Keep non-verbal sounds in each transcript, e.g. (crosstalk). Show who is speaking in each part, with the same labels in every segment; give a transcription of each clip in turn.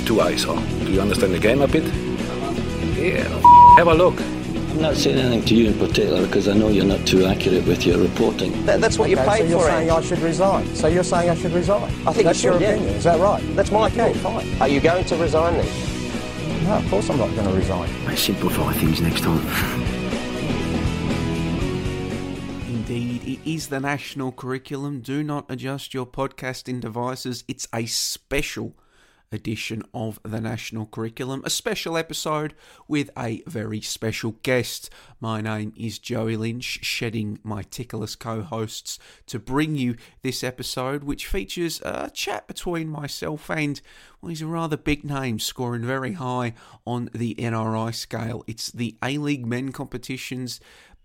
Speaker 1: have two eyes, huh? Do you understand the game a bit? Yeah, have a look.
Speaker 2: I'm not saying anything to you in particular because I know you're not too accurate with your reporting.
Speaker 3: That, that's what you
Speaker 4: Okay,
Speaker 3: paid
Speaker 4: so you're
Speaker 3: for.
Speaker 4: saying
Speaker 3: Ed.
Speaker 4: I should resign. So you're saying I should resign.
Speaker 3: I think
Speaker 4: that's
Speaker 3: you should,
Speaker 4: your
Speaker 3: yeah.
Speaker 4: opinion. Is that right?
Speaker 3: That's my
Speaker 4: Okay,
Speaker 3: opinion.
Speaker 4: fine.
Speaker 3: Are you going to resign then?
Speaker 4: No, of course I'm not going to resign.
Speaker 5: I simplify things next time.
Speaker 6: Indeed, it is the national curriculum. Do not adjust your podcasting devices. It's a special edition of the national curriculum, a special episode with a very special guest. My name is Joey Lynch, shedding my tickless co hosts to bring you this episode, which features a chat between myself and, well, he's a rather big name, scoring very high on the NRI scale. It's the A League men competitions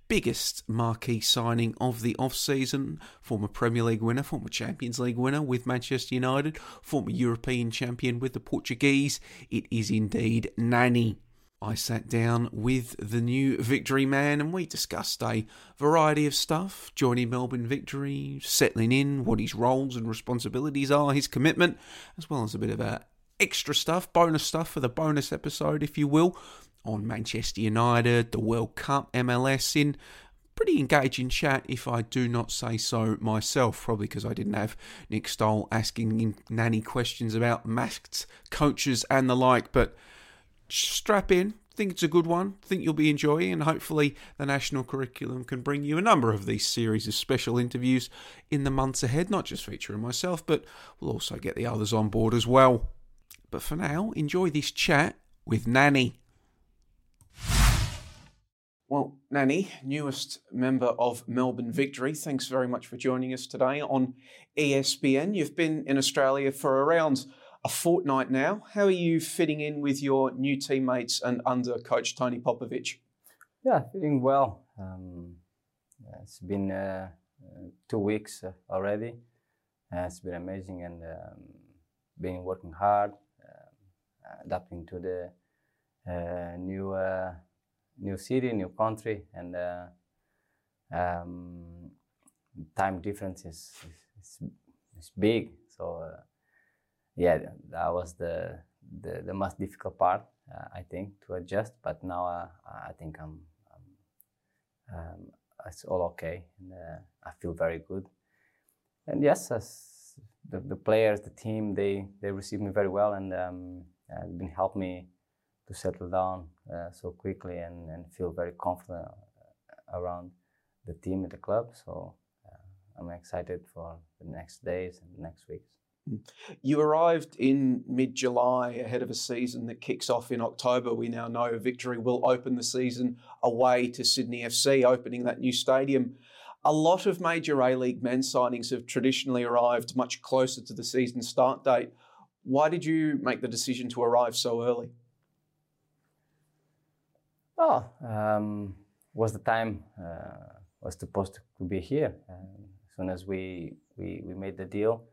Speaker 6: biggest marquee signing of the off-season. Former Premier League winner, former Champions League winner with Manchester United, former European champion with the Portuguese. It is indeed Nani. I sat down with the new Victory man and we discussed a variety of stuff joining Melbourne Victory, settling in, what his roles and responsibilities are, his commitment, as well as a bit of extra stuff, bonus stuff for the bonus episode, if you will, on Manchester United, the World Cup, MLS, in pretty engaging chat, if I do not say so myself, probably because I didn't have Nick Stoll asking Nani questions about masked coaches and the like, but strap in. Think it's a good one. Think you'll be enjoying, and hopefully, the national curriculum can bring you a number of these series of special interviews in the months ahead, not just featuring myself, but we'll also get the others on board as well. But for now, enjoy this chat with Nani. Well, Nani, newest member of Melbourne Victory, thanks very much for joining us today on ESPN. You've been in Australia for around a fortnight now. How are you fitting in with your new teammates and under coach Tony Popovic?
Speaker 7: Yeah, fitting well. Um, it's been uh, uh, two weeks already. Uh, it's been amazing and um, been working hard, uh, adapting to the uh, new uh, new city, new country, and uh, um, time difference is, is, is, big. So uh, yeah, that was the the, the most difficult part, uh, I think, to adjust. But now uh, I think I'm, I'm um, it's all okay, and uh, I feel very good. And yes, as the, the players, the team, they they received me very well, and um, uh, been helped me to settle down uh, so quickly and, and feel very confident uh, around the team and the club. So uh, I'm excited for the next days and next weeks.
Speaker 6: You arrived in mid July ahead of a season that kicks off in October. We now know Victory will open the season away to Sydney FC, opening that new stadium. A lot of major A League men signings have traditionally arrived much closer to the season start date. Why did you make the decision to arrive so early?
Speaker 7: Oh, um, was the time uh, was supposed to be here. Uh, as soon as we, we, we made the deal,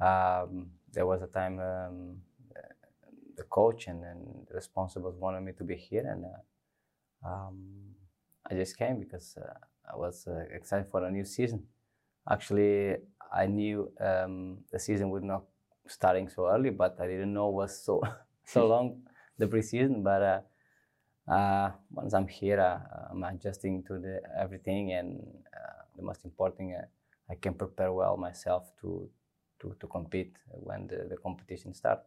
Speaker 7: um, there was a time um, the coach and, and the responsibles wanted me to be here, and uh, um, I just came because uh, I was uh, excited for a new season. Actually, I knew um, the season would not starting so early, but I didn't know was so (laughs) so (laughs) long the preseason. But uh, once I'm here, uh, I'm adjusting to the everything, and uh, the most important, uh, I can prepare well myself to to, to compete when the, the competition starts.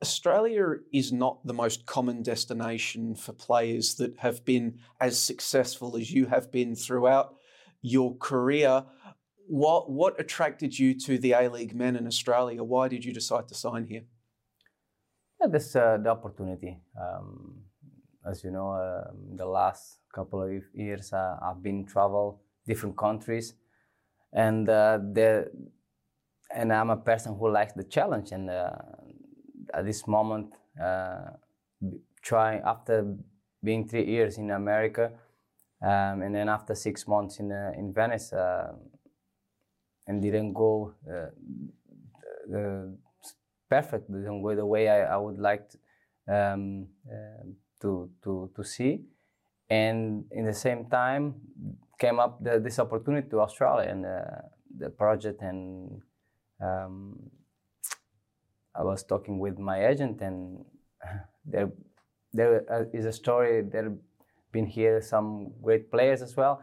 Speaker 6: Australia is not the most common destination for players that have been as successful as you have been throughout your career. What what attracted you to the A League men in Australia? Why did you decide to sign here?
Speaker 7: Yeah, this uh, the opportunity. Um, as you know, uh, the last couple of years uh, I've been travel different countries, and uh, the and I'm a person who likes the challenge. And uh, at this moment, uh, trying after being three years in America, um, and then after six months in uh, in Venice, uh, and didn't go the perfect, didn't go the way I, I would like to, um, to to to see, and in the same time came up the, this opportunity to Australia and uh, the project and um, I was talking with my agent, and (laughs) there there uh, a story. There been here some great players as well,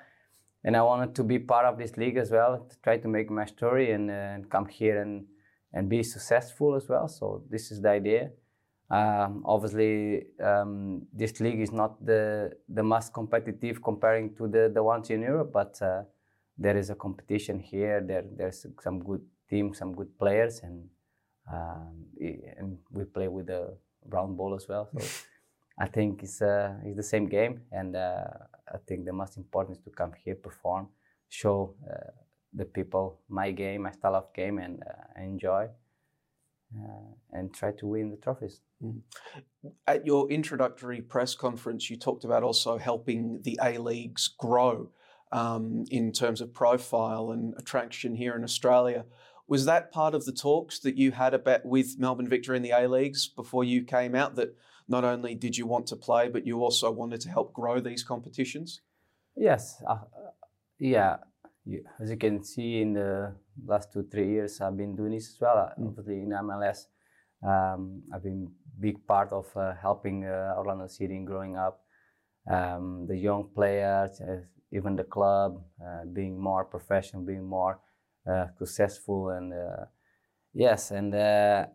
Speaker 7: and I wanted to be part of this league as well. To try to make my story and, uh, and come here and and be successful as well. So this is the idea. Um, obviously, um, this league is not the the most competitive comparing to the the ones in Europe, but uh, there is a competition here. There there's some good teams, some good players, and um, and we play with the round ball as well. So (laughs) I think it's uh, it's the same game, and uh, I think the most important is to come here, perform, show uh, the people my game, my style of game, and uh, enjoy. Uh, and try to win the trophies.
Speaker 6: At your introductory press conference, you talked about also helping the A Leagues grow um, in terms of profile and attraction here in Australia. Was that part of the talks that you had about with Melbourne Victory in the A Leagues before you came out? That not only did you want to play, but you also wanted to help grow these competitions?
Speaker 7: Yes, uh, yeah. You, as you can see in the last two three years, I've been doing this as well.
Speaker 6: Mm.
Speaker 7: Obviously in MLS, um, I've been big part of uh, helping uh, Orlando City in growing up, um, the young players, uh, even the club, uh, being more professional, being more uh, successful, and uh, yes, and uh,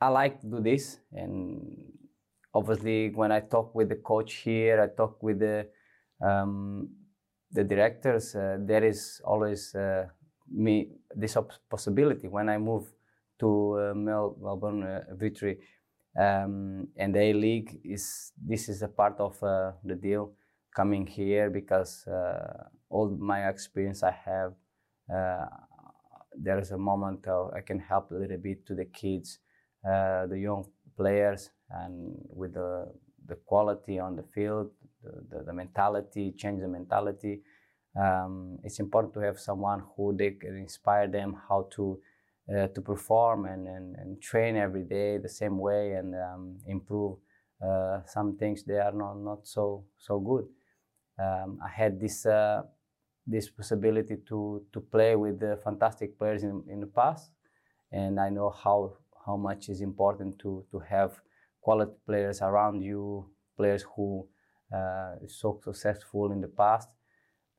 Speaker 7: I like to do this. And obviously, when I talk with the coach here, I talk with the um, the directors. Uh, there is always uh, me this possibility when I move to uh, Mel- Melbourne Victory um, and A League is this is a part of the deal coming here because all my experience I have there is a moment I can help a little bit to the kids uh, the young players and with the the quality on the field the, the, the mentality change the mentality um, it's important to have someone who they can inspire them how to uh, to perform and, and, and train every day the same way and um, improve uh, some things they are not, not so so good. Um, I had this uh, this possibility to to play with the fantastic players in, in the past, and I know how how much is important to to have quality players around you, players who so successful in the past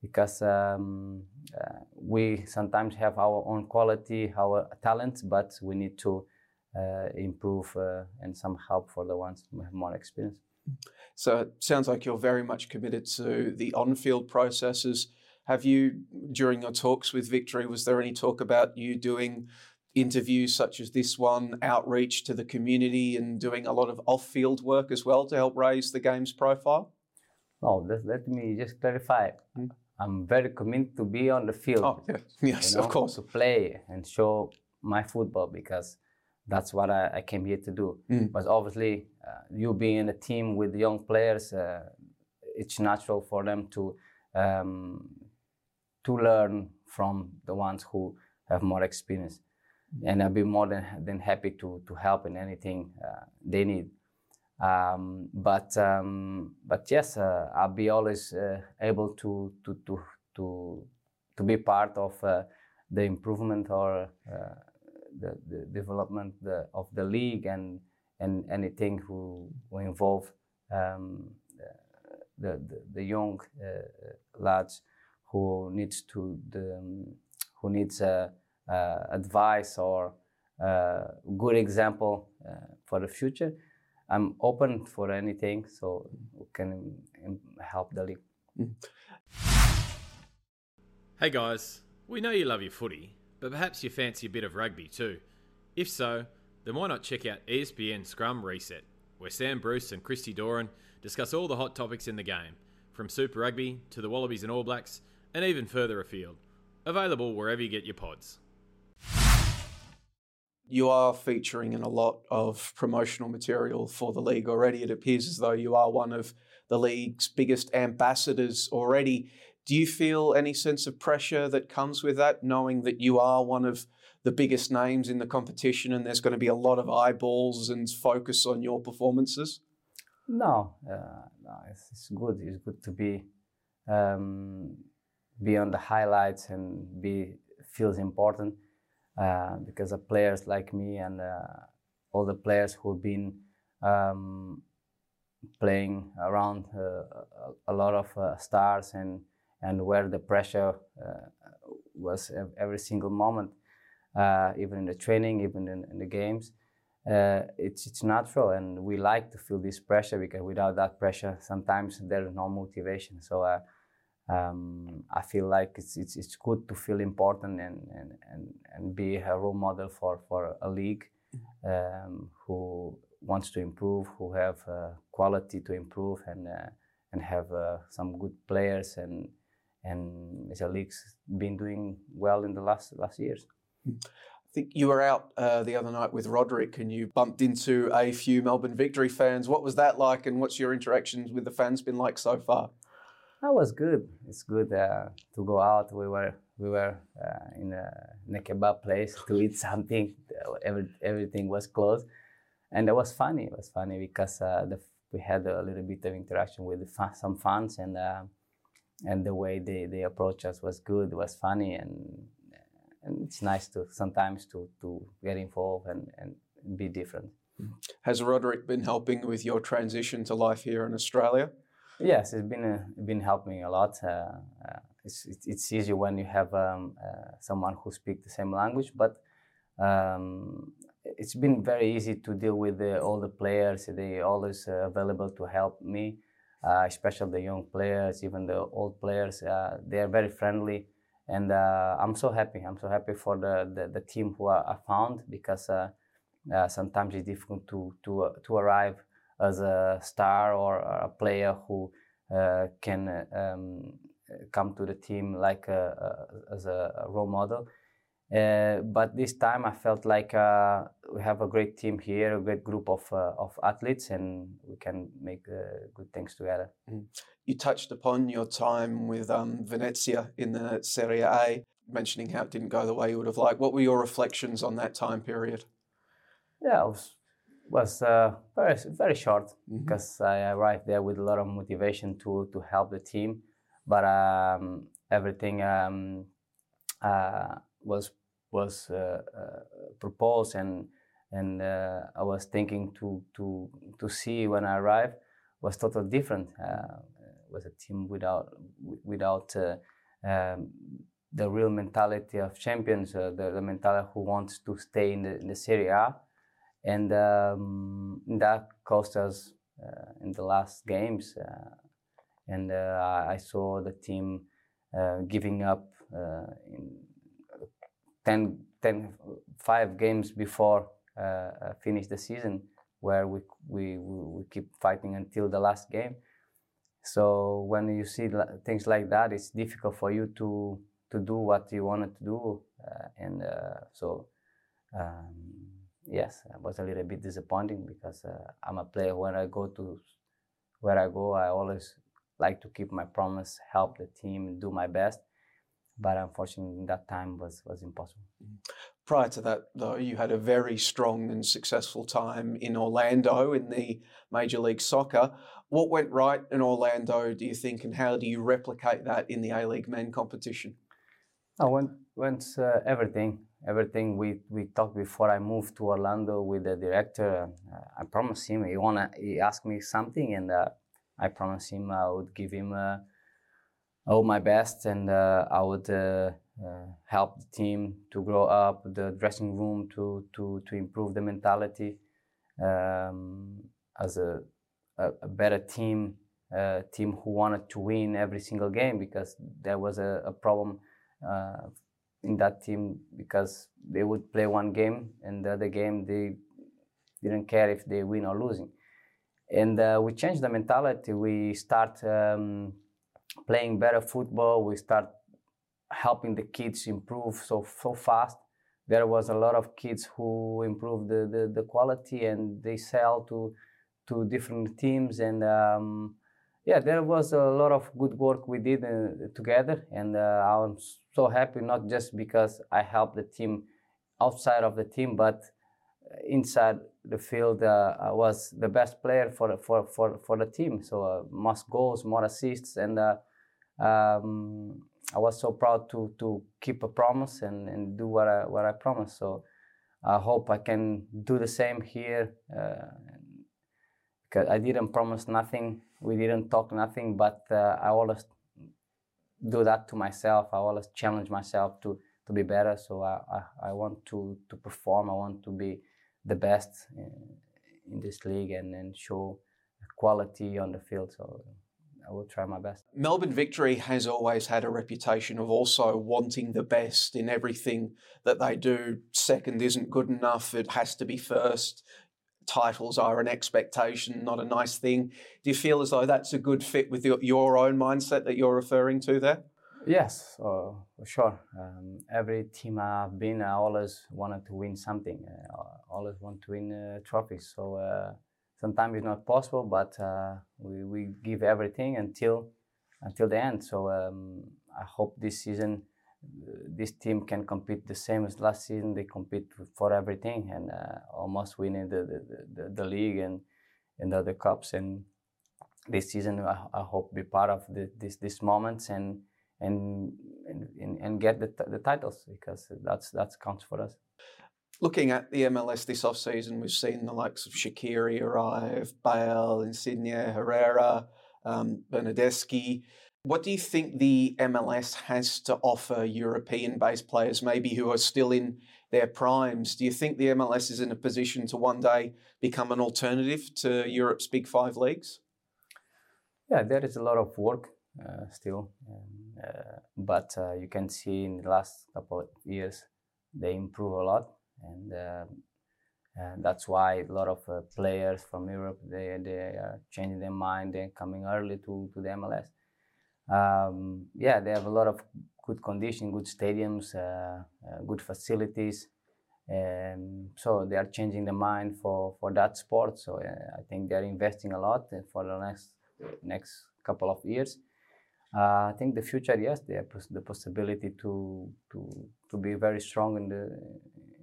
Speaker 7: because um, uh, we sometimes have our own quality, our talents, but we need to uh, improve uh, and some help for the ones who have more experience.
Speaker 6: So it sounds like you're very much committed to the on-field processes. Have you, during your talks with Victory, was there any talk about you doing interviews such as this one, outreach to the community, and doing a lot of off-field work as well to help raise the game's profile?
Speaker 7: No, let, let me just clarify.
Speaker 6: Mm.
Speaker 7: I'm very committed to be on the field.
Speaker 6: Oh, yeah. (laughs) yes,
Speaker 7: you know,
Speaker 6: of course.
Speaker 7: To play and show my football because that's what I, I came here to do.
Speaker 6: Mm.
Speaker 7: But obviously, uh, you being in a team with young players, uh, it's natural for them to um, to learn from the ones who have more experience. And I'll be more than, than happy to, to help in anything uh, they need. Um, but um, but yes, uh, I'll be always uh, able to to to to to be part of uh, the improvement or uh, the, the development the, of the league and and anything who, who involve um, the, the the young uh, lads who needs to the um, who needs uh, advice or good example for the future. I'm open for anything, so we can um, help the league.
Speaker 8: Hey guys, we know you love your footy, but perhaps you fancy a bit of rugby too. If so, then why not check out ESPN Scrum Reset, where Sam Bruce and Christy Doran discuss all the hot topics in the game, from Super Rugby to the Wallabies and All Blacks, and even further afield. Available wherever you get your pods.
Speaker 6: You are featuring in a lot of promotional material for the league already. It appears as though you are one of the league's biggest ambassadors already. Do you feel any sense of pressure that comes with that, knowing that you are one of the biggest names in the competition and there's going to be a lot of eyeballs and focus on your performances?
Speaker 7: No, uh, no, it's, it's good. It's good to be um, be on the highlights and be feels important. Uh, because players like me and uh, all the players who've been um, playing around uh, a, lot of uh, stars and and where the pressure uh, was every single moment, even in the training, even in, in the games. it's it's natural, and we like to feel this pressure because without that pressure, sometimes there is no motivation. So um, I feel like it's, it's, it's good to feel important and, and, and, and be a role model for, for a league um, who wants to improve, who have uh, quality to improve, and uh, and have uh, some good players and and the league's been doing well in the last last years.
Speaker 6: I think you were out uh, the other night with Roderick and you bumped into a few Melbourne Victory fans. What was that like, and what's your interactions with the fans been like so far?
Speaker 7: That was good. It's good uh, to go out. We were we were uh, in, a, in a kebab place to eat (laughs) something. Every, everything was closed, and it was funny. It was funny because uh, the, we had a little bit of interaction with fan, some fans, and uh, and the way they, they approached us was good. It was funny, and and it's nice to sometimes to to get involved and and be different.
Speaker 6: Has Roderick been helping with your transition to life here in Australia?
Speaker 7: Yes, it's been uh, been helping a lot. Uh, uh, it's, it's easier when you have um, uh, someone who speaks the same language, but um, it's been very easy to deal with all the players. They always uh, available to help me, especially the young players, even the old players. they are very friendly, and I'm so happy. I'm so happy for the the, the team who I found because sometimes it's difficult to to to arrive as a star or a player who uh, can um, come to the team like a, a, as a role model. Uh, but this time I felt like uh, we have a great team here, a great group of, uh, of athletes, and we can make uh, good things together. Mm.
Speaker 6: You touched upon your time with um, Venezia in the Serie A, mentioning how it didn't go the way you would have liked. What were your reflections on that time period?
Speaker 7: Yeah, it was was uh, very very short mm-hmm. because I arrived there with a lot of motivation to to help the team, but um, everything um, uh, was was uh, uh proposed and and uh, I was thinking to to to see when I arrived was totally different. Uh, it was a team without without um, the real mentality of champions, the, the mentality who wants to stay in the, in the Serie A and um, that cost us uh, in the last games. Uh, and uh, I saw the team uh, giving up uh, in 10, 10, five games before finish the season, where we, we, we keep fighting until the last game. So when you see things like that, it's difficult for you to to do what you wanted to do, and so. Um, yes, it was a little bit disappointing because uh, I'm a player. When I go to where I go, I always like to keep my promise, help the team, do my best. But unfortunately, that time was was impossible. Mm-hmm.
Speaker 6: Prior to that, though, you had a very strong and successful time in Orlando in the Major League Soccer. What went right in Orlando, do you think, and how do you replicate that in the A League Men competition?
Speaker 7: I went went uh, everything everything we, we talked before I moved to Orlando with the director. Uh, I promised him he wanna he asked me something, and uh, I promised him I would give him uh, all my best, and uh, I would uh, uh, help the team to grow up, the dressing room to to to improve the mentality um, as a, a, a better team. A team who wanted to win every single game because there was a, a problem in that team because they would play one game and the other game they didn't care if they win or losing. And uh, we changed the mentality. We start um, playing better football. We start helping the kids improve so so fast. There was a lot of kids who improved the, the, the quality and they sell to to different teams and um, yeah, there was a lot of good work we did uh, together, and uh, I'm so happy not just because I helped the team outside of the team, but inside the field, uh, I was the best player for for for, for the team. So uh, most goals, more assists, and uh, um, I was so proud to to keep a promise and, and do what I what I promised. So I hope I can do the same here. Uh, because I didn't promise nothing, we didn't talk nothing, but uh, I always do that to myself. I always challenge myself to to be better. So I, I, I want to to perform. I want to be the best in, in this league and, and show quality on the field. So I will try my best.
Speaker 6: Melbourne Victory has always had a reputation of also wanting the best in everything that they do. Second isn't good enough, it has to be first. Titles are an expectation, not a nice thing. Do you feel as though that's a good fit with your, your own mindset that you're referring to there?
Speaker 7: Yes, uh, for sure. Um, every team I've been, I always wanted to win something. Uh, I always want to win uh, trophies. So uh, sometimes it's not possible, but uh, we, we give everything until until the end. So um, I hope this season this team can compete the same as last season. They compete for everything and uh, almost winning the, the, the, the, league and, and the other cups. And this season, I, I hope be part of the, this these moments and and and, and get the, the titles because that's that's counts for us
Speaker 6: looking at the MLS this off-season, we've seen the likes of Shaqiri arrive, Bale, Insigne, Herrera, um, Bernardeschi. What do you think the MLS has to offer European-based players, maybe who are still in their primes? Do you think the MLS is in a position to one day become an alternative to Europe's big five leagues?
Speaker 7: Yeah, there is a lot of work uh, still, um, uh, but uh, you can see in the last couple of years they improve a lot and uh, that's why a lot of uh, players from Europe they they are changing their mind and coming early to to the MLS. Um, yeah, they have a lot of good condition, good stadiums, uh, uh, good facilities, and so they are changing the mind for for that sport. So uh, I think they are investing a lot for the next next couple of years. Uh, I think the future, yes, they have the possibility to to to be very strong in the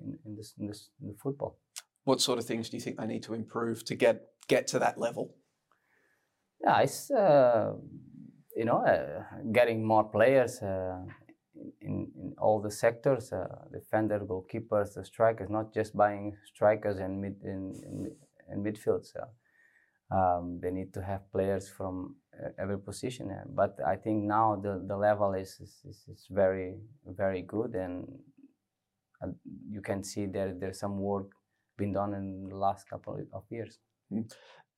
Speaker 7: in, in this in this in the football.
Speaker 6: What sort of things do you think they need to improve to get get to that level?
Speaker 7: Yeah, it's uh, you know uh, getting more players uh, in, in all the sectors, uh, defender, goalkeepers, the strikers, not just buying strikers and mid in, in, in um, they need to have players from every position. But I think now the, the level is, is, is very very good and you can see there there's some work been done in the last couple of years.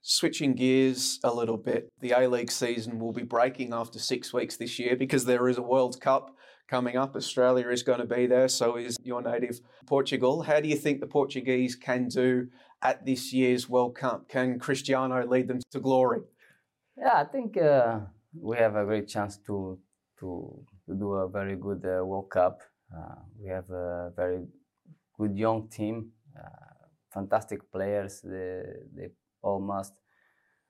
Speaker 6: Switching gears a little bit, the A League season will be breaking after six weeks this year because there is a World Cup coming up. Australia is going to be there, so is your native Portugal. How do you think the Portuguese can do at this year's World Cup? Can Cristiano lead them to glory?
Speaker 7: Yeah, I think uh, we have a great chance to to, to do a very good uh, World Cup. Uh, we have a very good young team, uh, fantastic players. They, they almost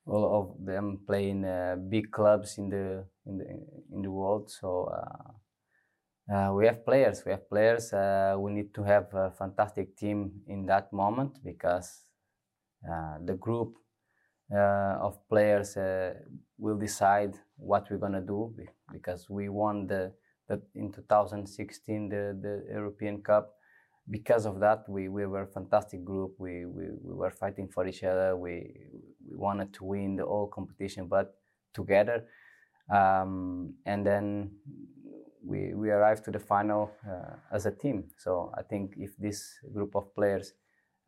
Speaker 7: all of them playing uh, big clubs in the in the in the world. So uh, uh, we have players. We have players. Uh, we need to have a fantastic team in that moment because the group of players will decide what we're gonna do because we won the that in 2016 the, the European Cup. Because of that, we, we were a fantastic group. We, we, we were fighting for each other. We, we wanted to win the whole competition, but together. Um, and then we, we arrived to the final uh, as a team. So I think if this group of players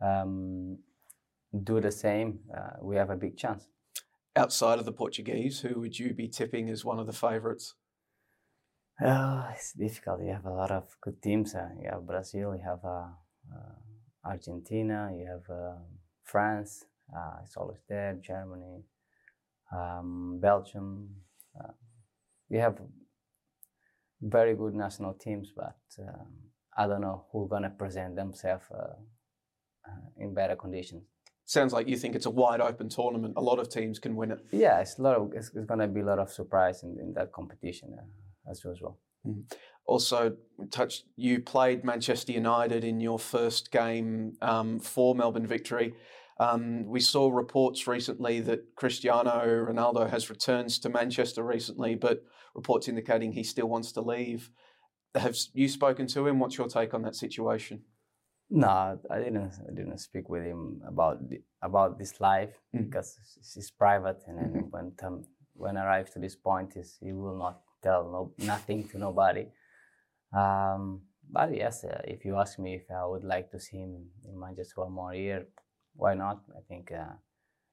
Speaker 7: um, do the same, uh, we have a big chance.
Speaker 6: Outside of the Portuguese, who would you be tipping as one of the favourites?
Speaker 7: Oh, it's difficult. You have a lot of good teams. Uh, you have Brazil, you have uh, uh, Argentina, you have uh, France. Uh, it's always there. Germany, um, Belgium. Uh, you have very good national teams, but um, I don't know who's gonna present themselves in better conditions.
Speaker 6: Sounds like you think it's a wide open tournament. A lot of teams can win it.
Speaker 7: Yeah, it's a lot of. It's, it's gonna be a lot of surprise in, in that competition as well.
Speaker 6: Mm-hmm. Also, touched you played Manchester United in your first game um, for Melbourne Victory. Um, we saw reports recently that Cristiano Ronaldo has returned to Manchester recently, but reports indicating he still wants to leave. Have you spoken to him? What's your take on that situation?
Speaker 7: No, I didn't. I didn't speak with him about the, about this life
Speaker 6: Mm.
Speaker 7: because it's, it's private, and then
Speaker 6: Mhm.
Speaker 7: when when I arrive to this point, is he will not tell no nothing to nobody. Um, but yes, uh, if you ask me if I would like to see him in Manchester one more year, why not? I think uh,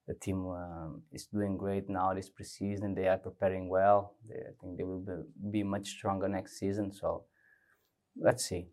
Speaker 7: the team um, is doing great now this preseason. They are preparing well. They, I think they will be, be much stronger next season. So let's see.